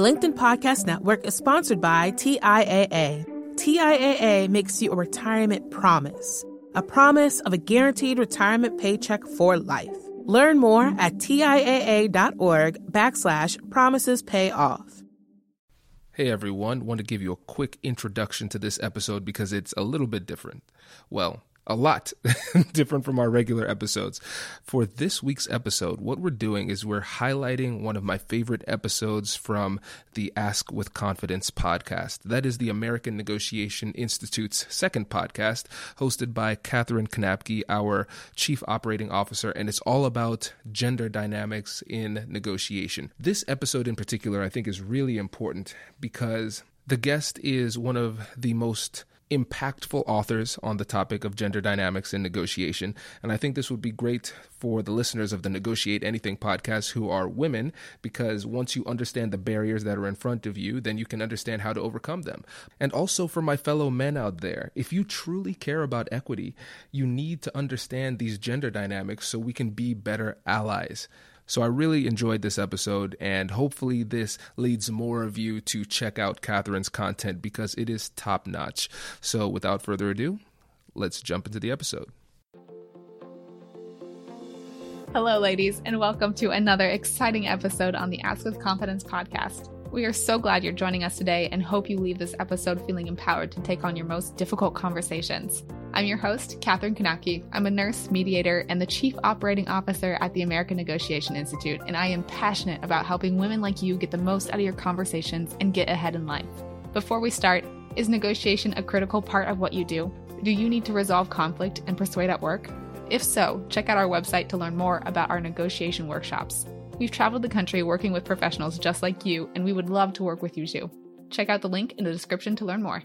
The LinkedIn Podcast Network is sponsored by TIAA. TIAA makes you a retirement promise, a promise of a guaranteed retirement paycheck for life. Learn more at TIAA.org backslash promises pay off. Hey everyone, want to give you a quick introduction to this episode because it's a little bit different. Well, a lot different from our regular episodes. For this week's episode, what we're doing is we're highlighting one of my favorite episodes from the Ask with Confidence podcast. That is the American Negotiation Institute's second podcast, hosted by Katherine Knapke, our chief operating officer, and it's all about gender dynamics in negotiation. This episode in particular, I think, is really important because the guest is one of the most impactful authors on the topic of gender dynamics in negotiation. And I think this would be great for the listeners of the Negotiate Anything podcast who are women, because once you understand the barriers that are in front of you, then you can understand how to overcome them. And also for my fellow men out there, if you truly care about equity, you need to understand these gender dynamics so we can be better allies. So I really enjoyed this episode, and hopefully, this leads more of you to check out Katherine's content because it is top notch. So without further ado, let's jump into the episode. Hello, ladies, and welcome to another exciting episode on the Ask with Confidence podcast. We are so glad you're joining us today and hope you leave this episode feeling empowered to take on your most difficult conversations. I'm your host, Katherine Knapke. I'm a nurse, mediator, and the Chief Operating Officer at the American Negotiation Institute, and I am passionate about helping women like you get the most out of your conversations and get ahead in life. Before we start, is negotiation a critical part of what you do? Do you need to resolve conflict and persuade at work? If so, check out our website to learn more about our negotiation workshops. We've traveled the country working with professionals just like you, and we would love to work with you too. Check out the link in the description to learn more.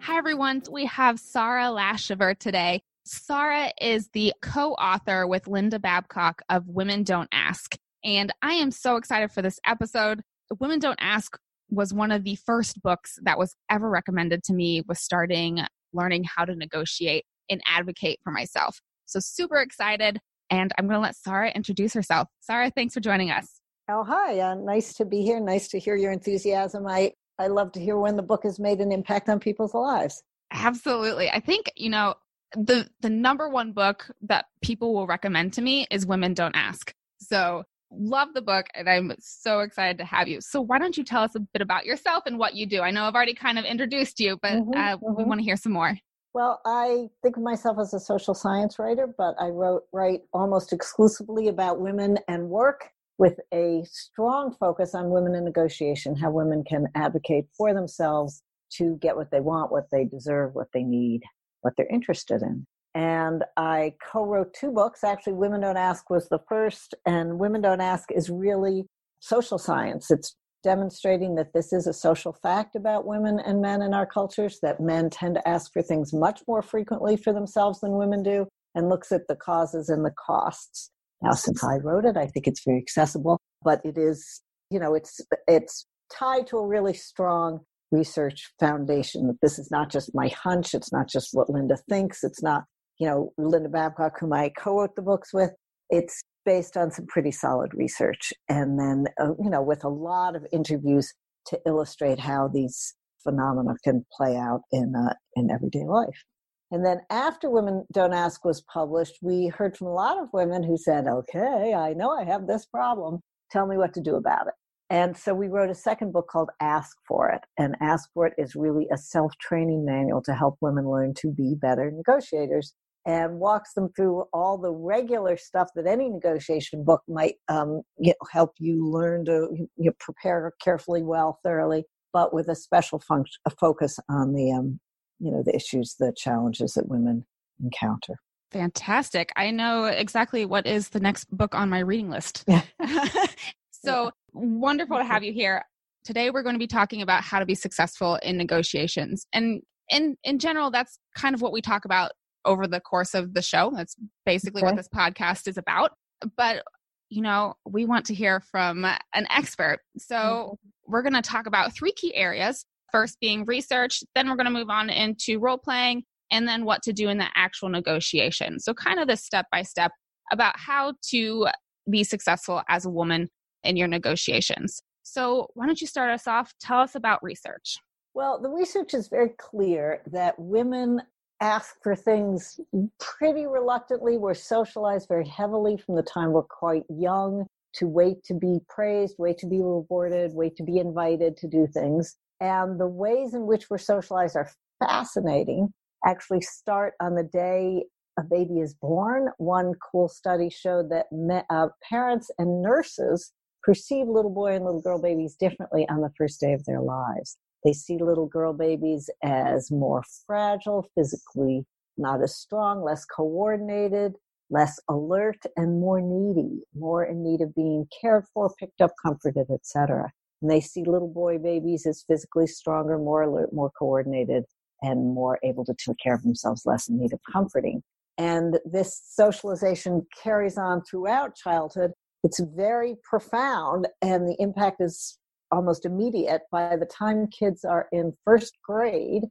Hi, everyone. We have Sarah Laschever today. Sarah is the co author with Linda Babcock of Women Don't Ask. And I am so excited for this episode. Women Don't Ask was one of the first books that was ever recommended to me with starting learning how to negotiate and advocate for myself. So, super excited. And I'm going to let Sarah introduce herself. Sarah, thanks for joining us. Oh, hi. Uh, nice to be here. Nice to hear your enthusiasm. I, I love to hear when the book has made an impact on people's lives. Absolutely. I think, you know, the the number one book that people will recommend to me is Women Don't Ask. So, love the book and I'm so excited to have you. So, why don't you tell us a bit about yourself and what you do? I know I've already kind of introduced you, but mm-hmm, uh, mm-hmm. we want to hear some more. Well, I think of myself as a social science writer, but I wrote write almost exclusively about women and work with a strong focus on women in negotiation, how women can advocate for themselves to get what they want, what they deserve, what they need, what they're interested in. And I co wrote two books. Actually, Women Don't Ask was the first, and Women Don't Ask is really social science. It's demonstrating that this is a social fact about women and men in our cultures, that men tend to ask for things much more frequently for themselves than women do, and looks at the causes and the costs. Now, since I wrote it, I think it's very accessible, but it is, you know, it's it's tied to a really strong research foundation. That this is not just my hunch, it's not just what Linda thinks, it's not, you know, Linda Babcock, whom I co-wrote the books with. It's based on some pretty solid research. And then uh, you know with a lot of interviews to illustrate how these phenomena can play out in uh, in everyday life. And then after women don't ask was published we heard from a lot of women who said okay i know i have this problem. Tell me what to do about it. And so we wrote a second book called ask for it. And ask for it is really a self-training manual to help women learn to be better negotiators and walks them through all the regular stuff that any negotiation book might um, you know, help you learn to you know, prepare carefully, well, thoroughly, but with a special function, a focus on the um, you know the issues, the challenges that women encounter. Fantastic! I know exactly what is the next book on my reading list. so yeah. wonderful to have you here. Today we're going to be talking about how to be successful in negotiations, and in in general, that's kind of what we talk about over the course of the show. That's basically okay. what this podcast is about. But, you know, we want to hear from an expert. So mm-hmm. we're going to talk about three key areas. First being research, then we're going to move on into role playing, and then what to do in the actual negotiation. So, kind of the step by step about how to be successful as a woman in your negotiations. So, why don't you start us off? Tell us about research. Well, the research is very clear that women ask for things pretty reluctantly. We're socialized very heavily from the time we're quite young to wait to be praised, wait to be rewarded, wait to be invited to do things. And the ways in which we're socialized are fascinating. Actually, start on the day a baby is born. One cool study showed that me, uh, parents and nurses perceive little boy and little girl babies differently on the first day of their lives. They see little girl babies as more fragile, physically not as strong, less coordinated, less alert, and more needy, more in need of being cared for, picked up, comforted, etc. And they see little boy babies as physically stronger, more alert, more coordinated, and more able to take care of themselves, less in need of comforting. And this socialization carries on throughout childhood. It's very profound, and the impact is almost immediate. By the time kids are in first grade,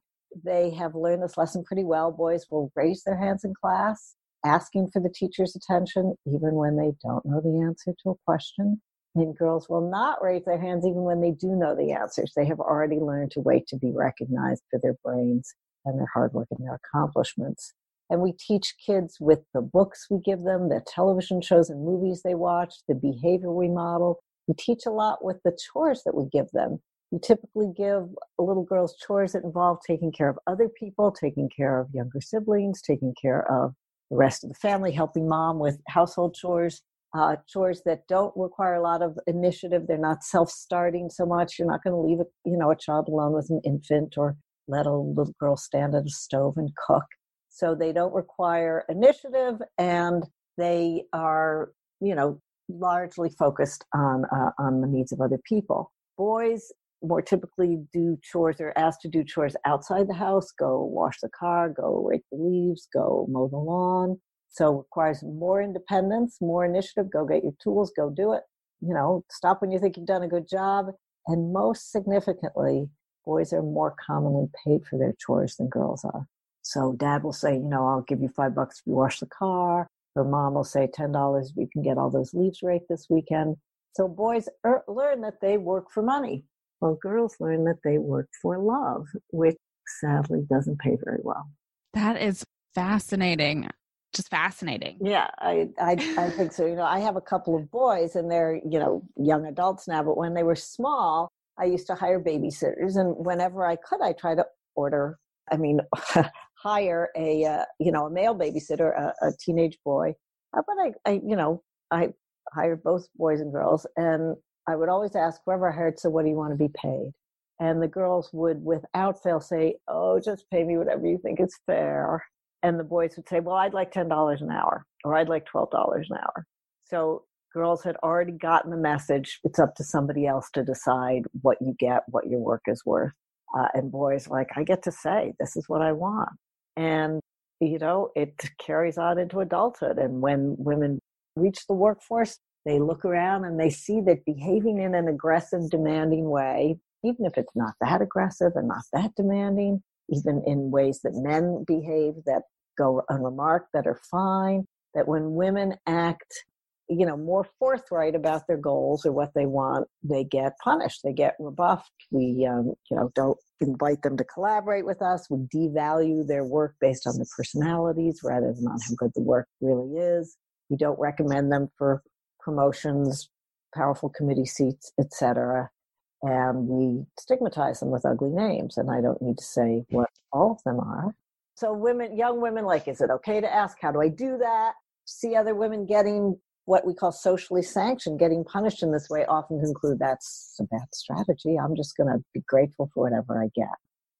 they have learned this lesson pretty well. Boys will raise their hands in class, asking for the teacher's attention, even when they don't know the answer to a question. And girls will not raise their hands even when they do know the answers. They have already learned to wait to be recognized for their brains and their hard work and their accomplishments. And we teach kids with the books we give them, the television shows and movies they watch, the behavior we model, teach a lot with the chores that we give them. We typically give little girls chores that involve taking care of other people, taking care of younger siblings, taking care of the rest of the family, helping mom with household chores, uh, chores that don't require a lot of initiative. They're not self-starting so much. You're not going to leave a, you know a child alone with an infant or let a little girl stand at a stove and cook. So they don't require initiative, and they are you know largely focused on uh, on the needs of other people. Boys more typically do chores or asked to do chores outside the house, go wash the car, go rake the leaves, go mow the lawn. So requires more independence, more initiative, go get your tools, go do it. You know, stop when you think you've done a good job. And most significantly, boys are more commonly paid for their chores than girls are. So dad will say, you know, I'll give you five bucks if you wash the car. Her mom will say $10, we can get all those leaves raked this weekend. So boys er- learn that they work for money. Well, girls learn that they work for love, which sadly doesn't pay very well. That is fascinating. Just fascinating. Yeah, I, I, I think so. You know, I have a couple of boys and they're, you know, young adults now, but when they were small, I used to hire babysitters. And whenever I could, I try to order, I mean, hire a uh, you know a male babysitter, a, a teenage boy. But I, I, you know, I hired both boys and girls, and I would always ask whoever I hired, so what do you want to be paid? And the girls would, without fail, say, "Oh, just pay me whatever you think is fair." And the boys would say, "Well, I'd like ten dollars an hour, or I'd like twelve dollars an hour." So girls had already gotten the message. It's up to somebody else to decide what you get, what your work is worth. Uh, and boys like, I get to say, this is what I want and you know it carries on into adulthood and when women reach the workforce they look around and they see that behaving in an aggressive demanding way even if it's not that aggressive and not that demanding even in ways that men behave that go unremarked that are fine that when women act you know more forthright about their goals or what they want they get punished they get rebuffed. We um, you know don't invite them to collaborate with us. We devalue their work based on their personalities rather than on how good the work really is. We don't recommend them for promotions powerful committee seats etc and we stigmatize them with ugly names and i don't need to say what all of them are. So women young women like is it okay to ask how do i do that? See other women getting what we call socially sanctioned, getting punished in this way often conclude that's a bad strategy. I'm just going to be grateful for whatever I get.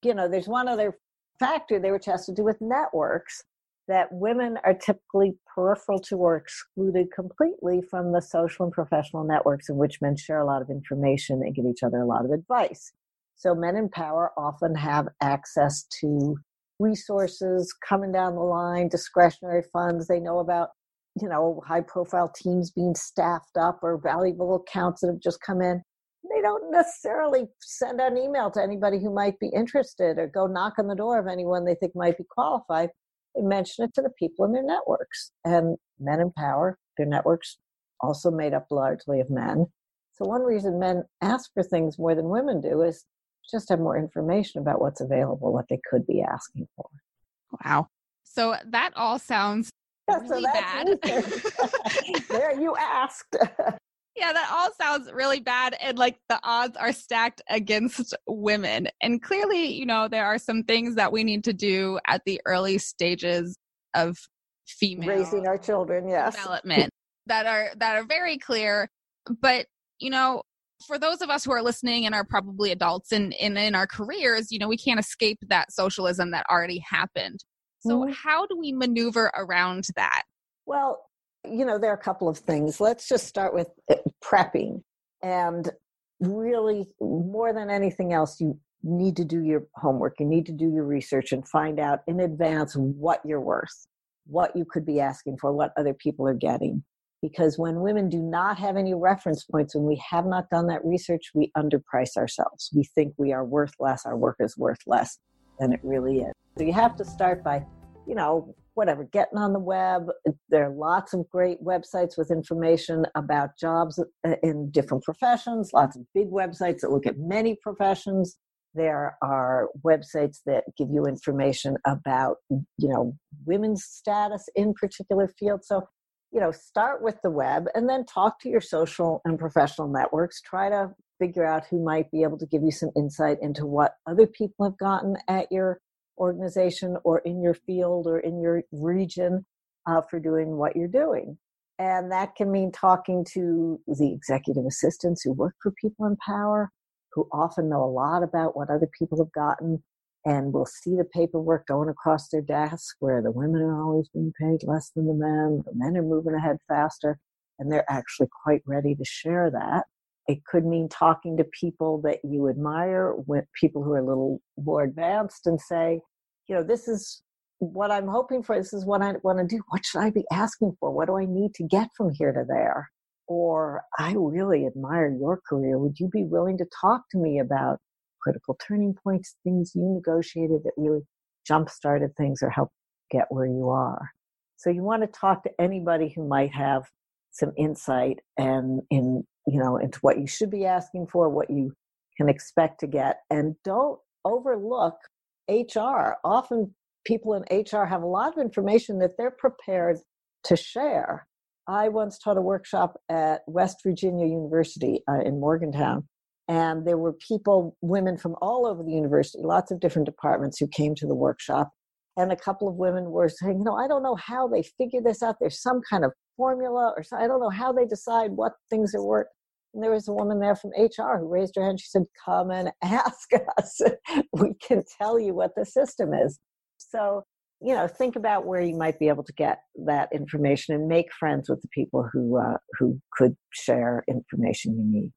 You know, there's one other factor there which has to do with networks that women are typically peripheral to or excluded completely from the social and professional networks in which men share a lot of information and give each other a lot of advice. So men in power often have access to resources coming down the line, discretionary funds. They know about you know, high profile teams being staffed up or valuable accounts that have just come in. They don't necessarily send an email to anybody who might be interested or go knock on the door of anyone they think might be qualified. They mention it to the people in their networks. And men in power, their networks also made up largely of men, So, one reason men ask for things more than women do is just have more information about what's available, what they could be asking for. Wow. So, that all sounds really bad. there you asked. yeah, that all sounds really bad. And like the odds are stacked against women. And clearly, you know, there are some things that we need to do at the early stages of female raising our children, yes. Development that are that are very clear. But, you know, for those of us who are listening and are probably adults and in, in our careers, you know, we can't escape that socialism that already happened. So, mm-hmm. how do we maneuver around that? Well, you know, there are a couple of things. Let's just start with uh, prepping. And really, more than anything else, you need to do your homework. You need to do your research and find out in advance what you're worth, what you could be asking for, what other people are getting. Because when women do not have any reference points, when we have not done that research, we underprice ourselves. We think we are worth less, our work is worth less than it really is. So you have to start by, you know, whatever, getting on the web. There are lots of great websites with information about jobs uh, in different professions, lots of big websites that look at many professions. There are websites that give you information about, you know, women's status in particular fields. So, you know, start with the web and then talk to your social and professional networks. Try to figure out who might be able to give you some insight into what other people have gotten at your organization or in your field or in your region uh, for doing what you're doing. And that can mean talking to the executive assistants who work for people in power, who often know a lot about what other people have gotten and will see the paperwork going across their desk where the women are always being paid less than the men, the men are moving ahead faster, and they're actually quite ready to share that. It could mean talking to people that you admire, people who are a little more advanced, and say, you know, this is what I'm hoping for. This is what I want to do. What should I be asking for? What do I need to get from here to there? Or I really admire your career. Would you be willing to talk to me about critical turning points, things you negotiated that really jump started things or helped get where you are? So you want to talk to anybody who might have some insight and in you know into what you should be asking for, what you can expect to get, and don't overlook HR. Often people in HR have a lot of information that they're prepared to share. I once taught a workshop at West Virginia University uh, in Morgantown, and there were people, women from all over the university, lots of different departments who came to the workshop. And a couple of women were saying, you know, I don't know how they figure this out. There's some kind of formula, or I don't know how they decide what things are worth. And there was a woman there from HR who raised her hand. She said, Come and ask us. we can tell you what the system is. So, you know, think about where you might be able to get that information and make friends with the people who, uh, who could share information you need.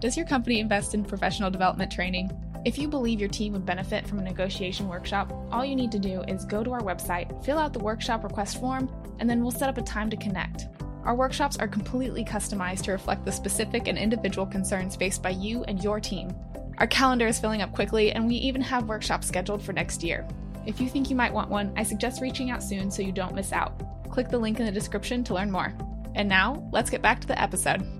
Does your company invest in professional development training? If you believe your team would benefit from a negotiation workshop, all you need to do is go to our website, fill out the workshop request form, and then we'll set up a time to connect. Our workshops are completely customized to reflect the specific and individual concerns faced by you and your team. Our calendar is filling up quickly, and we even have workshops scheduled for next year. If you think you might want one, I suggest reaching out soon so you don't miss out. Click the link in the description to learn more. And now, let's get back to the episode.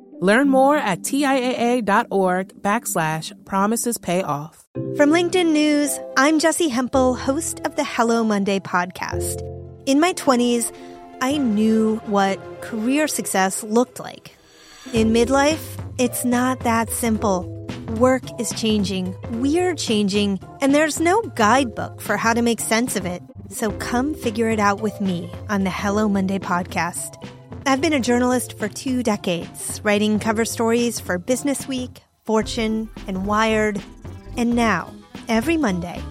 Learn more at TIAA.org backslash promises pay off. From LinkedIn News, I'm Jessi Hempel, host of the Hello Monday podcast. In my 20s, I knew what career success looked like. In midlife, it's not that simple. Work is changing, we're changing, and there's no guidebook for how to make sense of it. So come figure it out with me on the Hello Monday podcast. I've been a journalist for two decades, writing cover stories for Business Week, Fortune, and Wired. And now, every Monday,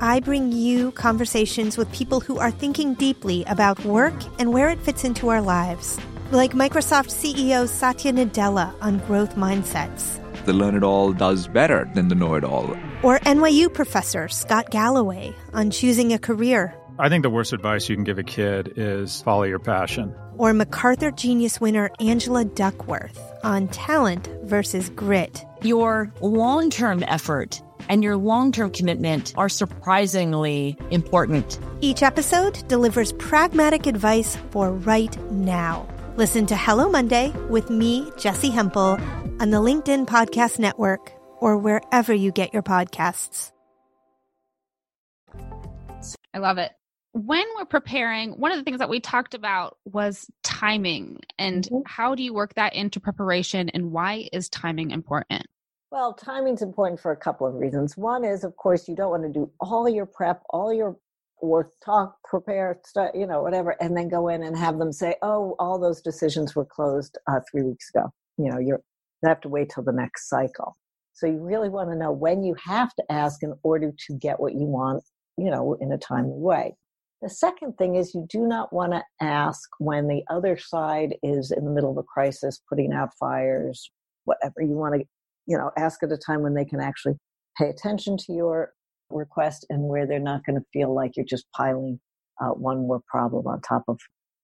I bring you conversations with people who are thinking deeply about work and where it fits into our lives. like Microsoft CEO Satya Nadella on growth mindsets. The learn it all does better than the know it all. Or NYU professor Scott Galloway on choosing a career. I think the worst advice you can give a kid is follow your passion. Or MacArthur Genius winner Angela Duckworth on talent versus grit. Your long term effort and your long term commitment are surprisingly important. Each episode delivers pragmatic advice for right now. Listen to Hello Monday with me, Jessi Hempel, on the LinkedIn Podcast Network or wherever you get your podcasts. I love it. When we're preparing, one of the things that we talked about was timing and mm-hmm. how do you work that into preparation and why is timing important? Well, timing's important for a couple of reasons. One is, of course, you don't want to do all your prep, all your or talk, prepare, start, you know, whatever, and then go in and have them say, "Oh, all those decisions were closed uh, three weeks ago." You know, you're you have to wait till the next cycle. So you really want to know when you have to ask in order to get what you want, you know, in a timely way. The second thing is you do not want to ask when the other side is in the middle of a crisis, putting out fires, whatever. You want to, you know, ask at a time when they can actually pay attention to your request and where they're not going to feel like you're just piling uh, one more problem on top of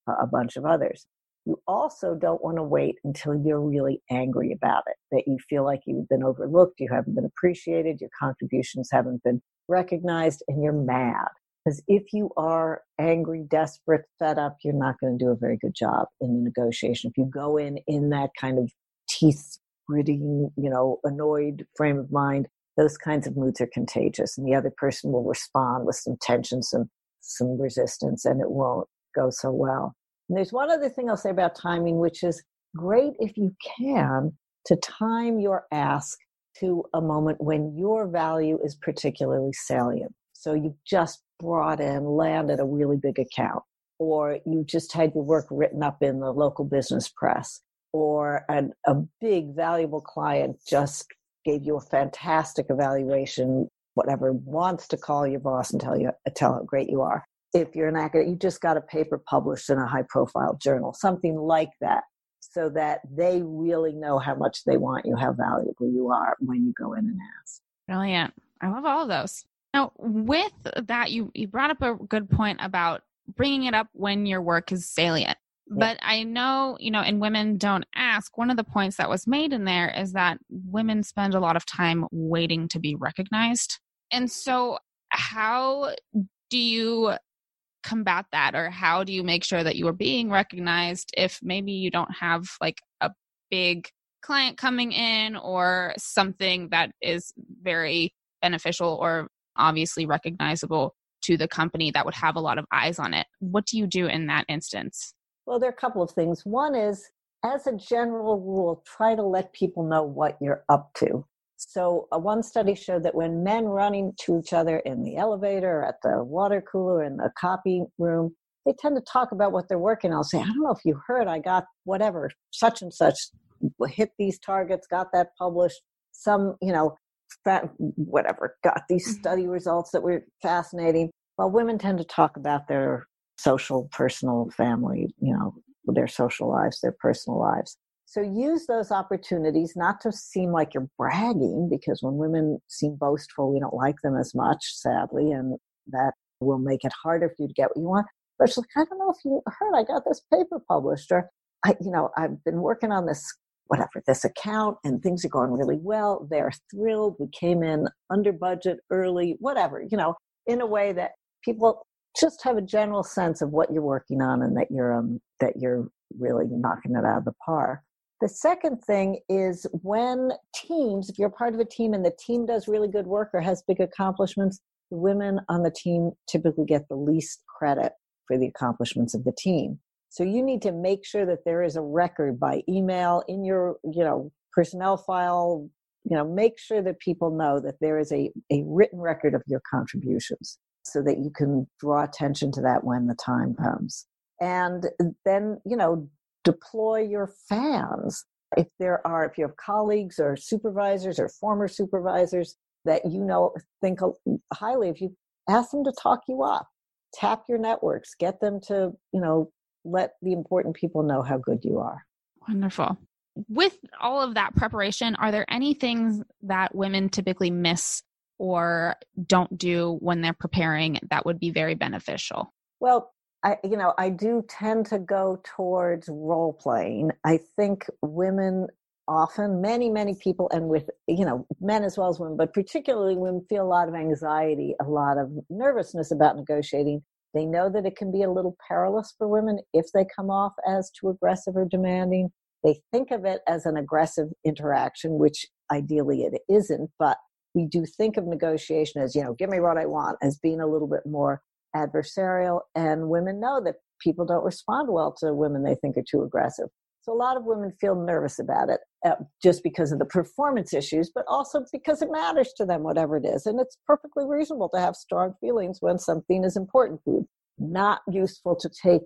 uh, a bunch of others. You also don't want to wait until you're really angry about it, that you feel like you've been overlooked, you haven't been appreciated, your contributions haven't been recognized, and you're mad. Because if you are angry, desperate, fed up, you're not going to do a very good job in the negotiation. If you go in in that kind of teeth gritting, you know, annoyed frame of mind, those kinds of moods are contagious, and the other person will respond with some tension, some some resistance, and it won't go so well. And there's one other thing I'll say about timing, which is great if you can to time your ask to a moment when your value is particularly salient. So you just brought in, landed a really big account, or you just had your work written up in the local business press, or an, a big valuable client just gave you a fantastic evaluation, whatever, wants to call your boss and tell you tell how great you are if you're an academic, you just got a paper published in a high profile journal, something like that, so that they really know how much they want you, how valuable you are when you go in and ask. Brilliant. I love all of those. Now, with that, you, you brought up a good point about bringing it up when your work is salient. Yeah. But I know, you know, and women don't ask. One of the points that was made in there is that women spend a lot of time waiting to be recognized. And so, how do you combat that or how do you make sure that you are being recognized if maybe you don't have like a big client coming in or something that is very beneficial or obviously recognizable to the company that would have a lot of eyes on it. What do you do in that instance? Well there are a couple of things. One is as a general rule try to let people know what you're up to. So, uh, one study showed that when men run into each other in the elevator, at the water cooler, in the copy room, they tend to talk about what they're working on. I'll say, I don't know if you heard, I got whatever, such and such, hit these targets, got that published, some, you know, whatever, got these mm-hmm. study results that were fascinating. Well, women tend to talk about their social, personal, family, you know, their social lives, their personal lives. So use those opportunities not to seem like you're bragging, because when women seem boastful, we don't like them as much, sadly, and that will make it harder for you to get what you want. But she's like, I don't know if you heard, I got this paper published, or I, you know, I've been working on this whatever this account and things are going really well they're thrilled we came in under budget early whatever you know in a way that people just have a general sense of what you're working on and that you're um that you're really knocking it out of the park the second thing is when teams, if you're part of a team and the team does really good work or has big accomplishments, the women on the team typically get the least credit for the accomplishments of the team. So you need to make sure that there is a record by email in your, you know, personnel file, you know, make sure that people know that there is a, a written record of your contributions so that you can draw attention to that when the time comes. And then, you know, deploy your fans. If there are, if you have colleagues or supervisors or former supervisors that you know think highly of you, ask them to talk you up. Tap your networks, get them to, you know, let the important people know how good you are. Wonderful. With all of that preparation, are there any things that women typically miss or don't do when they're preparing that would be very beneficial? Well, I, you know, I do tend to go towards role playing. I think women often, many, many people, and with, you know, men as well as women, but particularly women feel a lot of anxiety, a lot of nervousness about negotiating. They know that it can be a little perilous for women if they come off as too aggressive or demanding. They think of it as an aggressive interaction, which ideally it isn't, but we do think of negotiation as, you know, give me what I want, as being a little bit more adversarial. And women know that people don't respond well to women they think are too aggressive. So a lot of women feel nervous about it uh, just because of the performance issues, but also because it matters to them, whatever it is. And it's perfectly reasonable to have strong feelings when something is important to. Not useful to take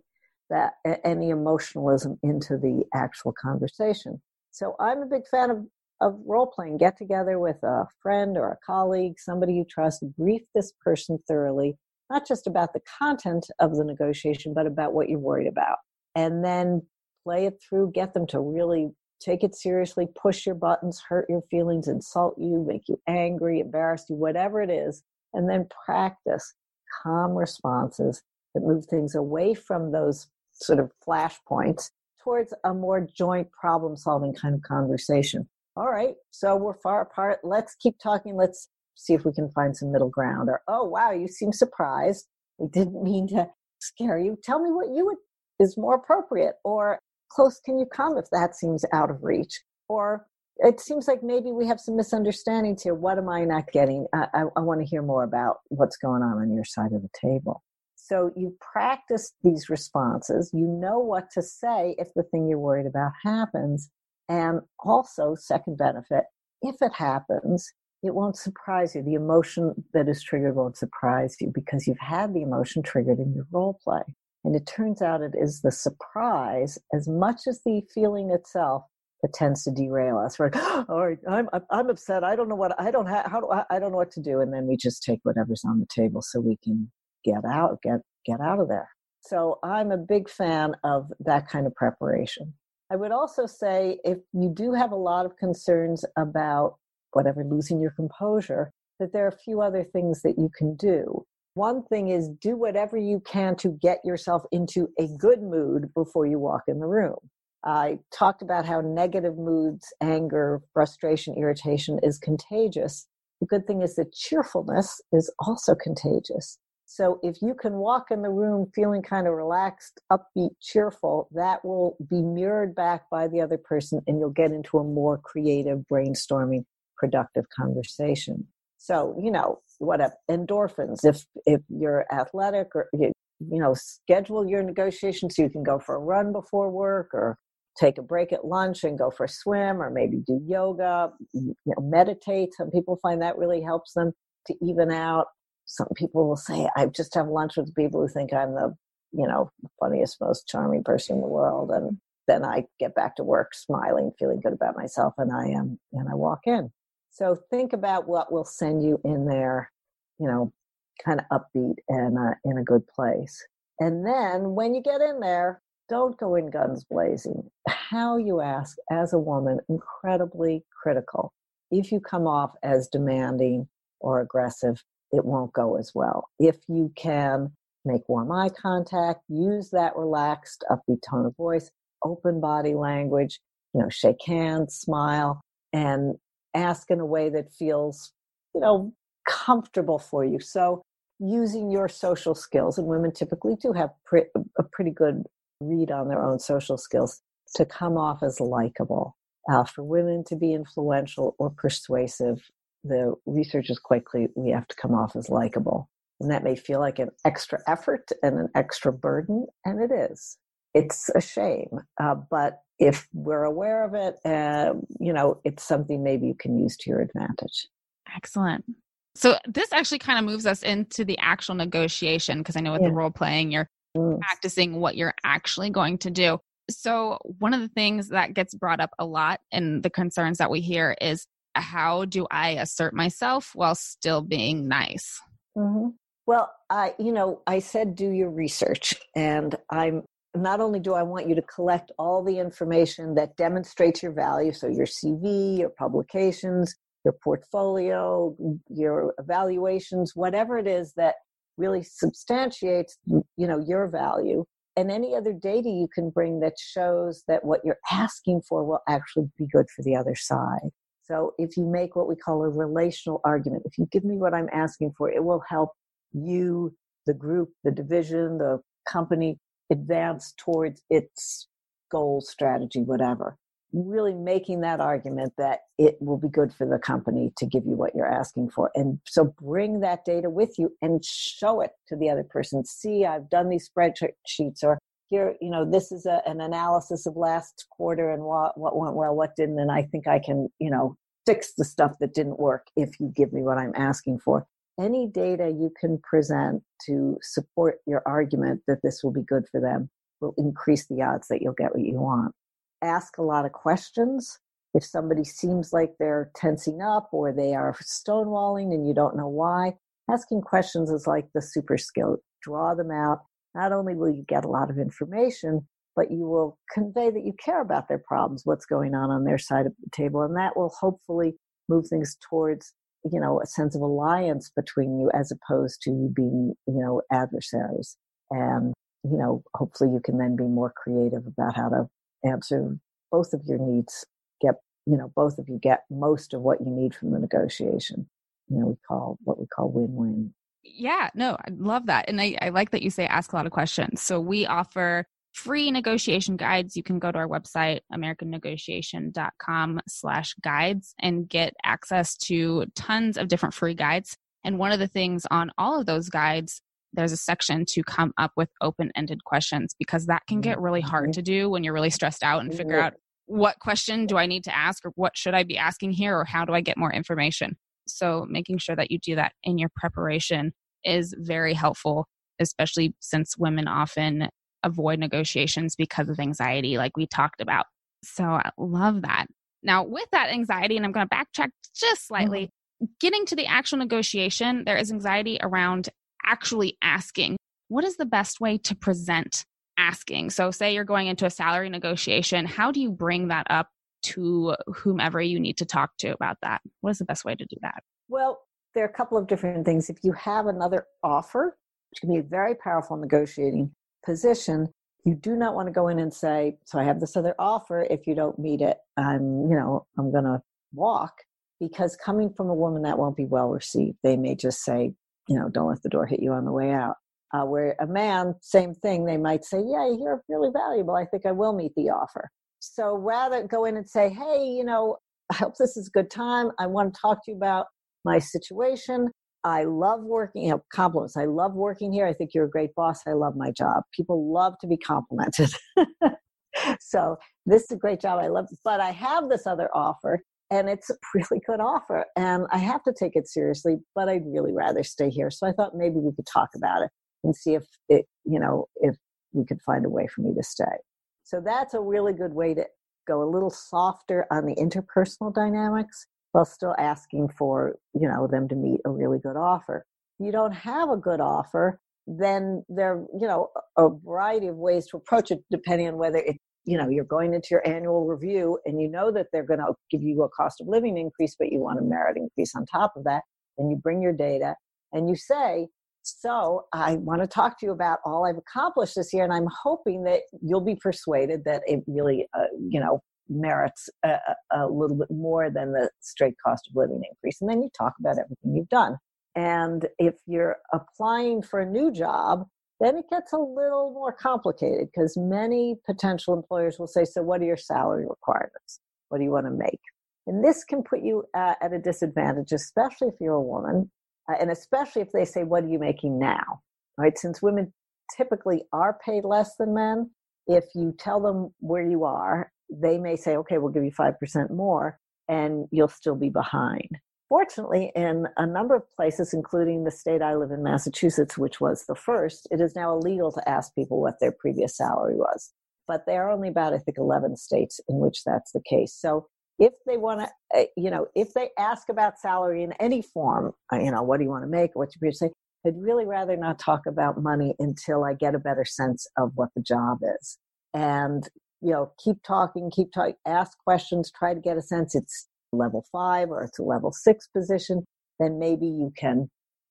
that any emotionalism into the actual conversation. So I'm a big fan of, of role playing. Get together with a friend or a colleague, somebody you trust, brief this person thoroughly, not just about the content of the negotiation, but about what you're worried about. And then play it through, get them to really take it seriously, push your buttons, hurt your feelings, insult you, make you angry, embarrass you, whatever it is. And then practice calm responses that move things away from those sort of flashpoints towards a more joint problem solving kind of conversation. All right, so we're far apart. Let's keep talking. Let's see if we can find some middle ground. Or, oh, wow, you seem surprised. We didn't mean to scare you. Tell me what you would is more appropriate. Or, close can you come if that seems out of reach? Or, it seems like maybe we have some misunderstandings here. What am I not getting? I, I, I want to hear more about what's going on on your side of the table. So you practice these responses. You know what to say if the thing you're worried about happens. And also, second benefit, if it happens, it won't surprise you. The emotion that is triggered won't surprise you because you've had the emotion triggered in your role play. And it turns out it is the surprise as much as the feeling itself that tends to derail us. We're, like, oh, I'm, I'm upset. I don't know what, I don't have, how do I, I don't know what to do. And then we just take whatever's on the table so we can get out, get get out of there. So I'm a big fan of that kind of preparation. I would also say if you do have a lot of concerns about whatever losing your composure, that there are a few other things that you can do. One thing is do whatever you can to get yourself into a good mood before you walk in the room. I talked about how negative moods, anger, frustration, irritation is contagious. The good thing is that cheerfulness is also contagious. So if you can walk in the room feeling kind of relaxed, upbeat, cheerful, that will be mirrored back by the other person and you'll get into a more creative, brainstorming, productive conversation. So, you know, what endorphins, if if you're athletic or you, you know, schedule your negotiations so you can go for a run before work or take a break at lunch and go for a swim or maybe do yoga, you know, meditate. Some people find that really helps them to even out some people will say, I just have lunch with people who think I'm the, you know, funniest, most charming person in the world. And then I get back to work smiling, feeling good about myself, and I am, and I walk in. So think about what will send you in there, you know, kind of upbeat and uh, in a good place. And then when you get in there, don't go in guns blazing. How you ask as a woman, incredibly critical. If you come off as demanding or aggressive, it won't go as well. If you can make warm eye contact, use that relaxed, upbeat tone of voice, open body language, you know, shake hands, smile, and ask in a way that feels, you know, comfortable for you. So using your social skills, and women typically do have pre- a pretty good read on their own social skills to come off as likable. Uh, for women to be influential or persuasive the research is quite clear we have to come off as likable. And that may feel like an extra effort and an extra burden, and it is. It's a shame. Uh, but if we're aware of it, uh, you know, it's something maybe you can use to your advantage. Excellent. So this actually kind of moves us into the actual negotiation because I know with yeah. the role playing, you're mm. practicing what you're actually going to do. So one of the things that gets brought up a lot and the concerns that we hear is how do I assert myself while still being nice? Mm-hmm. Well, I, you know, I said do your research, and I'm not only do I want you to collect all the information that demonstrates your value, so your CV, your publications, your portfolio, your evaluations, whatever it is that really substantiates you know your value and any other data you can bring that shows that what you're asking for will actually be good for the other side. So if you make what we call a relational argument if you give me what i'm asking for it will help you the group the division the company advance towards its goal strategy whatever really making that argument that it will be good for the company to give you what you're asking for. And so bring that data with you and show it to the other person. See, I've done these spreadsheets or here, you know, this is a, an analysis of last quarter and what, what went well, what didn't. And I think I can, you know, fix the stuff that didn't work if you give me what I'm asking for. Any data you can present to support your argument that this will be good for them will increase the odds that you'll get what you want ask a lot of questions. If somebody seems like they're tensing up or they are stonewalling and you don't know why, asking questions is like the super skill. Draw them out. Not only will you get a lot of information, but you will convey that you care about their problems, what's going on on their side of the table, and that will hopefully move things towards you know a sense of alliance between you as opposed to being you know adversaries. And you know hopefully you can then be more creative about how to answer both of your needs get you know both of you get most of what you need from the negotiation. You know we call what we call win-win. Yeah no i love that. And I, I like that you say ask a lot of questions. So we offer free negotiation guides you can go to our website americannegotiation.com slash guides and get access to tons of different free guides and one of the things on all of those guides there's a section to come up with open ended questions because that can get really hard to do when you're really stressed out and figure out what question do I need to ask or what should I be asking here or how do I get more information. So, making sure that you do that in your preparation is very helpful, especially since women often avoid negotiations because of anxiety, like we talked about. So, I love that. Now, with that anxiety, and I'm going to backtrack just slightly, mm-hmm. getting to the actual negotiation, there is anxiety around actually asking. What is the best way to present asking? So, say you're going into a salary negotiation, how do you bring that up to whomever you need to talk to about that? What is the best way to do that? Well, there are a couple of different things. If you have another offer, which can be a very powerful negotiating position, you do not want to go in and say, "So I have this other offer. If you don't meet it, I'm, you know, I'm going to walk." Because coming from a woman, that won't be well received. They may just say, you know, don't let the door hit you on the way out. Uh, where a man, same thing, they might say, yeah, you're really valuable. I think I will meet the offer. So rather go in and say, hey, you know, I hope this is a good time. I want to talk to you about my situation. I love working, you know, compliments. I love working here. I think you're a great boss. I love my job. People love to be complimented. so this is a great job. I love, but I have this other offer and it's a really good offer and i have to take it seriously but i'd really rather stay here so i thought maybe we could talk about it and see if it you know if we could find a way for me to stay so that's a really good way to go a little softer on the interpersonal dynamics while still asking for you know them to meet a really good offer. You don't have a good offer then there you know a variety of ways to approach it depending on whether it you know you're going into your annual review and you know that they're going to give you a cost of living increase but you want a merit increase on top of that and you bring your data and you say so i want to talk to you about all i've accomplished this year and i'm hoping that you'll be persuaded that it really uh, you know merits a, a little bit more than the straight cost of living increase and then you talk about everything you've done and if you're applying for a new job then it gets a little more complicated because many potential employers will say, So, what are your salary requirements? What do you want to make? And this can put you uh, at a disadvantage, especially if you're a woman, uh, and especially if they say, What are you making now? Right? Since women typically are paid less than men, if you tell them where you are, they may say, Okay, we'll give you 5% more, and you'll still be behind. Fortunately, in a number of places, including the state I live in, Massachusetts, which was the first, it is now illegal to ask people what their previous salary was. But there are only about, I think, 11 states in which that's the case. So if they want to, eh, you know, if they ask about salary in any form, uh, you know, what do you want to make? What's your previous say? I'd really rather not talk about money until I get a better sense of what the job is. And, you know, keep talking, keep talking, ask questions, try to get a sense it's level five or it's a level six position. Then maybe you can,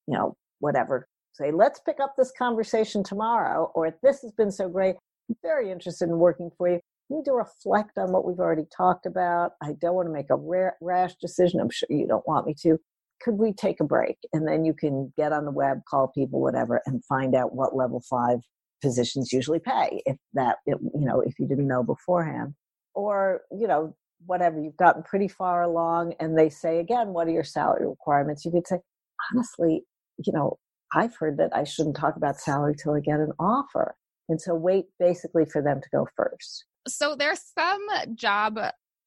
you know, whatever, say, let's pick up this conversation tomorrow, or this has been so great. I'm very interested in working for you. You need to reflect on what we've already talked about. I don't want to make a rash decision. I'm sure you don't want me to could we take a break? And then you can get on the web, call people, whatever, and find out what level five positions usually pay if that, you know, if you didn't know beforehand. Or, you know, whatever, you've gotten pretty far along and they say, again, what are your salary requirements? You could say, honestly, you know, I've heard that I shouldn't talk about salary till I get an offer. And so wait basically for them to go first. So there's some job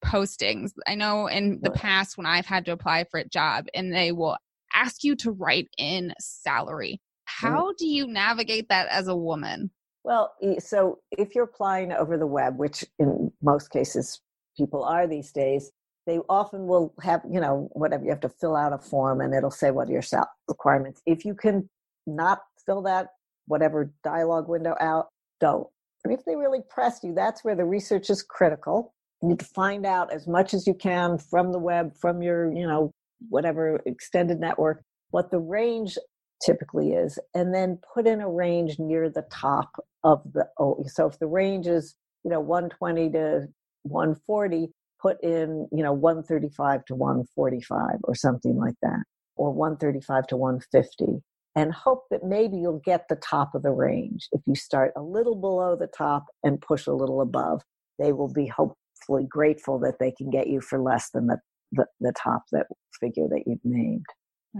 postings. I know in the past when I've had to apply for a job and they will ask you to write in salary. Mm-hmm. How do you navigate that as a woman? Well, eh, so if you're applying over the web, which in most cases people are these days, they often will have, you know, whatever you have to fill out a form and it'll say what are your requirements. If you can not fill that whatever dialogue window out, don't. And if they really press you, that's where the research is critical you need to find out as much as you can from the web, from your, you know, whatever extended network, what the range typically is, and then put in a range near the top of the. Oh, so if the range is, you know, 120 to 140, put in, you know, 135 to 145 or something like that, or 135 to 150 and hope that maybe you'll get the top of the range. If you start a little below the top and push a little above, they will be hopefully grateful that they can get you for less than the, the, the top that figure that you've named.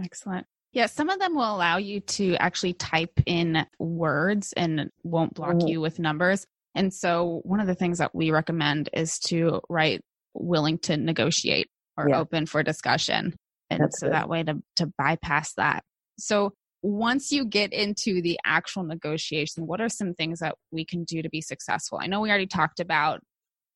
Excellent. Yeah, some of them will allow you to actually type in words and won't block mm-hmm. you with numbers. And so, one of the things that we recommend is to write willing to negotiate or yeah. open for discussion. And That's so good. that way to, to bypass that. So, once you get into the actual negotiation, what are some things that we can do to be successful? I know we already talked about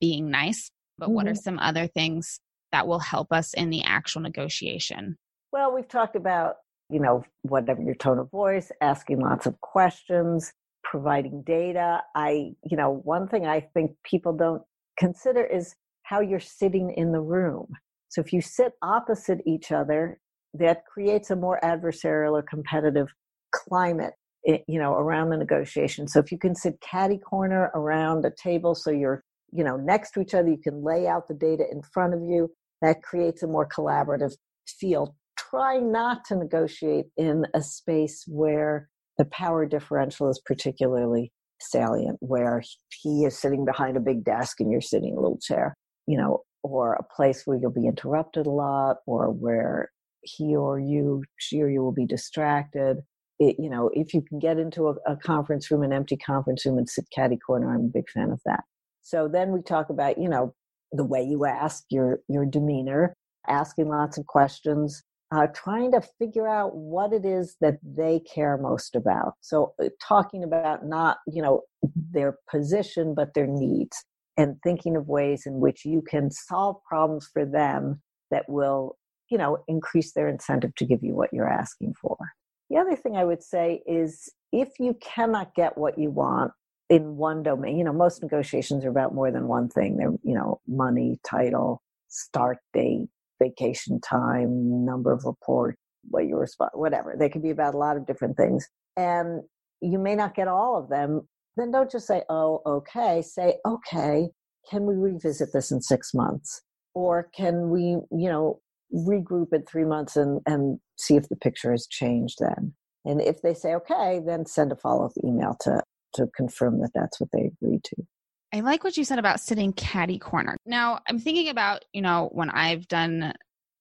being nice, but mm-hmm. what are mm-hmm. some other things that will help us in the actual negotiation? Well, we've talked about, you know, whatever your tone of voice, asking lots of questions, providing data. I, you know, one thing I think people don't consider is how you're sitting in the room. So if you sit opposite each other, that creates a more adversarial or competitive climate you know around the negotiation so if you can sit catty corner around a table so you're you know next to each other you can lay out the data in front of you that creates a more collaborative feel try not to negotiate in a space where the power differential is particularly salient where he is sitting behind a big desk and you're sitting in a little chair you know or a place where you'll be interrupted a lot or where he or you she or you will be distracted. It, you know if you can get into a, a conference room an empty conference room and sit catty corner i'm a big fan of that. So then we talk about, you know, the way you ask, your your demeanor, asking lots of questions, uh, trying to figure out what it is that they care most about. So uh, talking about not, you know, their position, but their needs, and thinking of ways in which you can solve problems for them that will, you know, increase their incentive to give you what you're asking for. The other thing I would say is if you cannot get what you want, in one domain. You know, most negotiations are about more than one thing. They're, you know, money, title, start date, vacation time, number of report, what you respond, whatever. They could be about a lot of different things. And you may not get all of them. Then don't just say, oh, okay. Say, okay, can we revisit this in six months? Or can we, you know, regroup in three months and, and see if the picture has changed then? And if they say okay, then send a follow up email to to confirm that that's what they agreed to. I like what you said about sitting catty corner. Now, I'm thinking about, you know, when I've done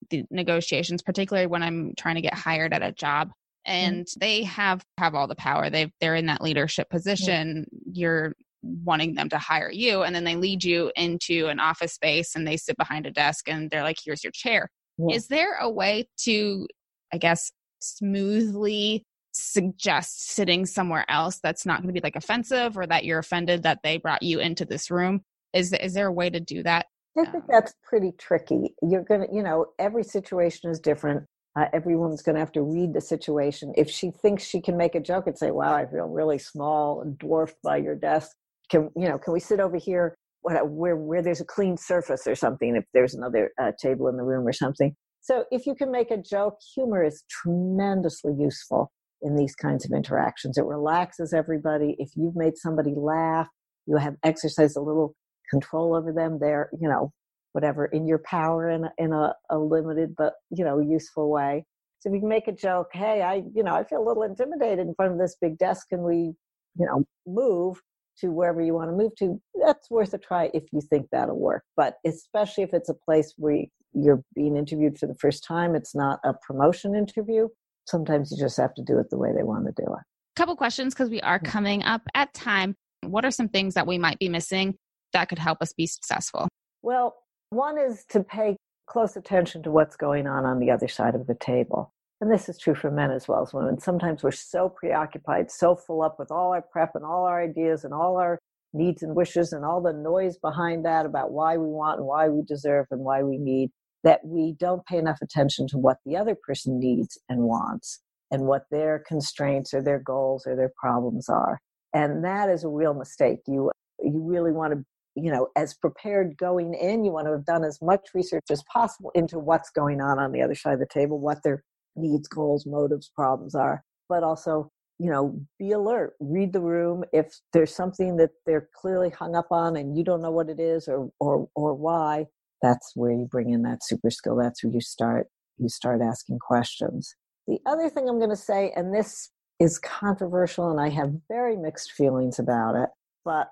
the negotiations, particularly when I'm trying to get hired at a job mm-hmm. and mm-hmm. they have have all the power. They they're in that leadership position. Mm-hmm. You're wanting them to hire you and then they lead you into an office space and they sit behind a desk and they're like here's your chair. Yeah. Is there a way to I guess smoothly suggest sitting somewhere else that's not going to be like offensive or that you're offended that they brought you into this room is is there a way to do that i think that's pretty tricky you're going to you know every situation is different Uh, everyone's going to have to read the situation. If she thinks she can make a joke and say, "Wow, I feel really small and dwarfed by your desk," can you know? Can we sit over here where where there's a clean surface or something? If there's another uh, table in the room or something. So if you can make a joke, humor is tremendously useful in these kinds of interactions. It relaxes everybody. If you've made somebody laugh, you have exercised a little control over them. They're you know whatever in your power in a, in a, a limited but you know useful way. So if you make a joke, hey, I you know I feel a little intimidated in front of this big desk. Can we you know move to wherever you want to move to? That's worth a try if you think that'll work. But especially if it's a place where you're being interviewed for the first time, it's not a promotion interview. Sometimes you just have to do it the way they want to do it. Couple questions because we are hmm. coming up at time. What are some things that we might be missing that could help us be successful? Well, one is to pay close attention to what's going on on the other side of the table. And this is true for men as well as women. Sometimes we're so preoccupied, so full up with all our prep and all our ideas and all our needs and wishes and all the noise behind that about why we want and why we deserve and why we need that we don't pay enough attention to what the other person needs and wants and what their constraints or their goals or their problems are. And that is a real mistake. You you really want to you know, as prepared going in. You want to have done as much research as possible into what's going on on the other side of the table, what their needs, goals, motives, problems are, but also, you know, be alert, read the room. If there's something that they're clearly hung up on and you don't know what it is or or or why, that's where you bring in that super skill. That's where you start you start asking questions. The other thing I'm going to say, and this is controversial and I have very mixed feelings about it, but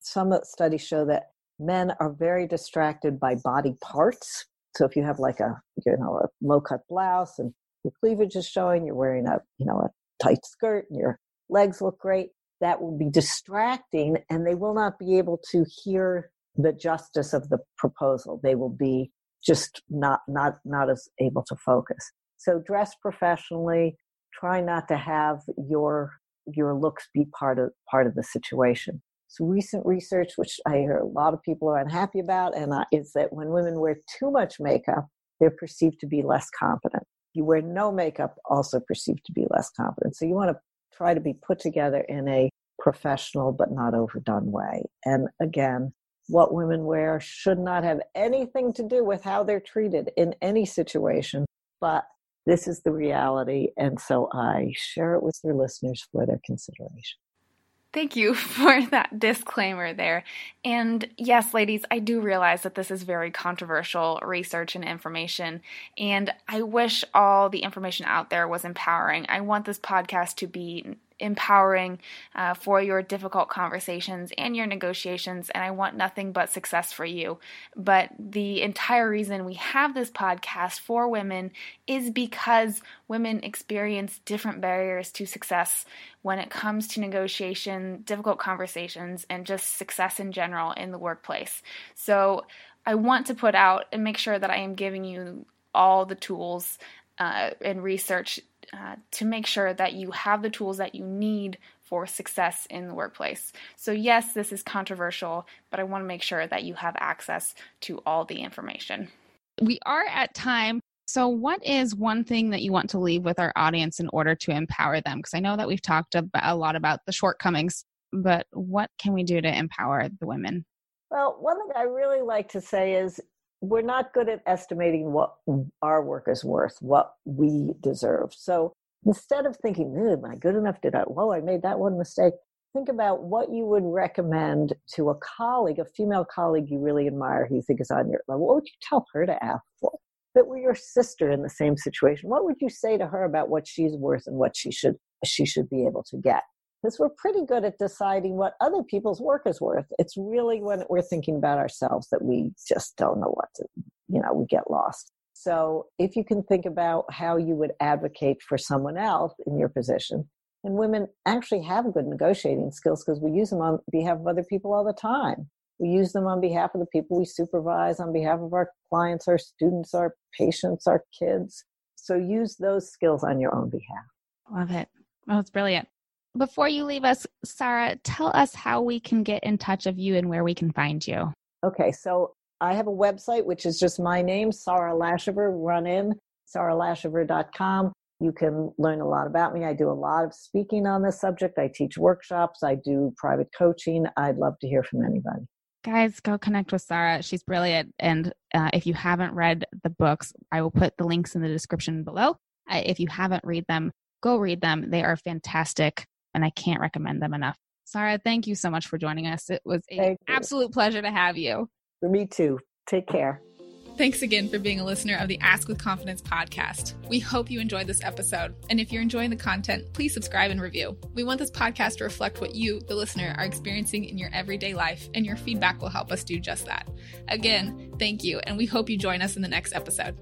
some studies show that men are very distracted by body parts. So if you have like a you know a low cut blouse and your cleavage is showing, you're wearing a you know a tight skirt and your legs look great, that will be distracting and they will not be able to hear the justice of the proposal. They will be just not not not as able to focus. So dress professionally, try not to have your your looks be part of part of the situation So recent research, which I hear a lot of people are unhappy about, and uh, is that when women wear too much makeup, they're perceived to be less confident. You wear no makeup, also perceived to be less confident. So you want to try to be put together in a professional but not overdone way. And again, what women wear should not have anything to do with how they're treated in any situation, but this is the reality. And so I share it with your listeners for their consideration. Thank you for that disclaimer there. And yes, ladies, I do realize that this is very controversial research and information, and I wish all the information out there was empowering. I want this podcast to be empowering uh, for your difficult conversations and your negotiations. And I want nothing but success for you. But the entire reason we have this podcast for women is because women experience different barriers to success when it comes to negotiation, difficult conversations, and just success in general in the workplace. So I want to put out and make sure that I am giving you all the tools uh, and research uh, to make sure that you have the tools that you need for success in the workplace. So, yes, this is controversial, but I want to make sure that you have access to all the information. We are at time. So, what is one thing that you want to leave with our audience in order to empower them? Because I know that we've talked a lot about the shortcomings, but what can we do to empower the women? Well, one thing I really like to say is we're not good at estimating what our work is worth, what we deserve. So instead of thinking, am I good enough? Did I, well, I made that one mistake. Think about what you would recommend to a colleague, a female colleague you really admire, who you think is on your level. What would you tell her to ask for? It were your sister in the same situation, what would you say to her about what she's worth and what she should she should be able to get? Because we're pretty good at deciding what other people's work is worth. It's really when we're thinking about ourselves that we just don't know what to, you know, we get lost. So if you can think about how you would advocate for someone else in your position, and women actually have good negotiating skills because we use them on behalf of other people all the time. We use them on behalf of the people we supervise, on behalf of our clients, our students, our patients, our kids. So use those skills on your own behalf. Love it. Well, it's brilliant. Before you leave us, Sarah, tell us how we can get in touch of you and where we can find you. Okay, so I have a website which is just my name, Sarah Laschever, run in saralaschever.com. You can learn a lot about me. I do a lot of speaking on this subject. I teach workshops. I do private coaching. I'd love to hear from anybody. Guys, go connect with Sarah. She's brilliant. And uh, if you haven't read the books, I will put the links in the description below. Uh, if you haven't read them, go read them. They are fantastic, and I can't recommend them enough. Sarah, thank you so much for joining us. It was an absolute pleasure to have you. For me too. Take care. Thanks again for being a listener of the Ask with Confidence podcast. We hope you enjoyed this episode. And if you're enjoying the content, please subscribe and review. We want this podcast to reflect what you, the listener, are experiencing in your everyday life, and your feedback will help us do just that. Again, thank you, and we hope you join us in the next episode.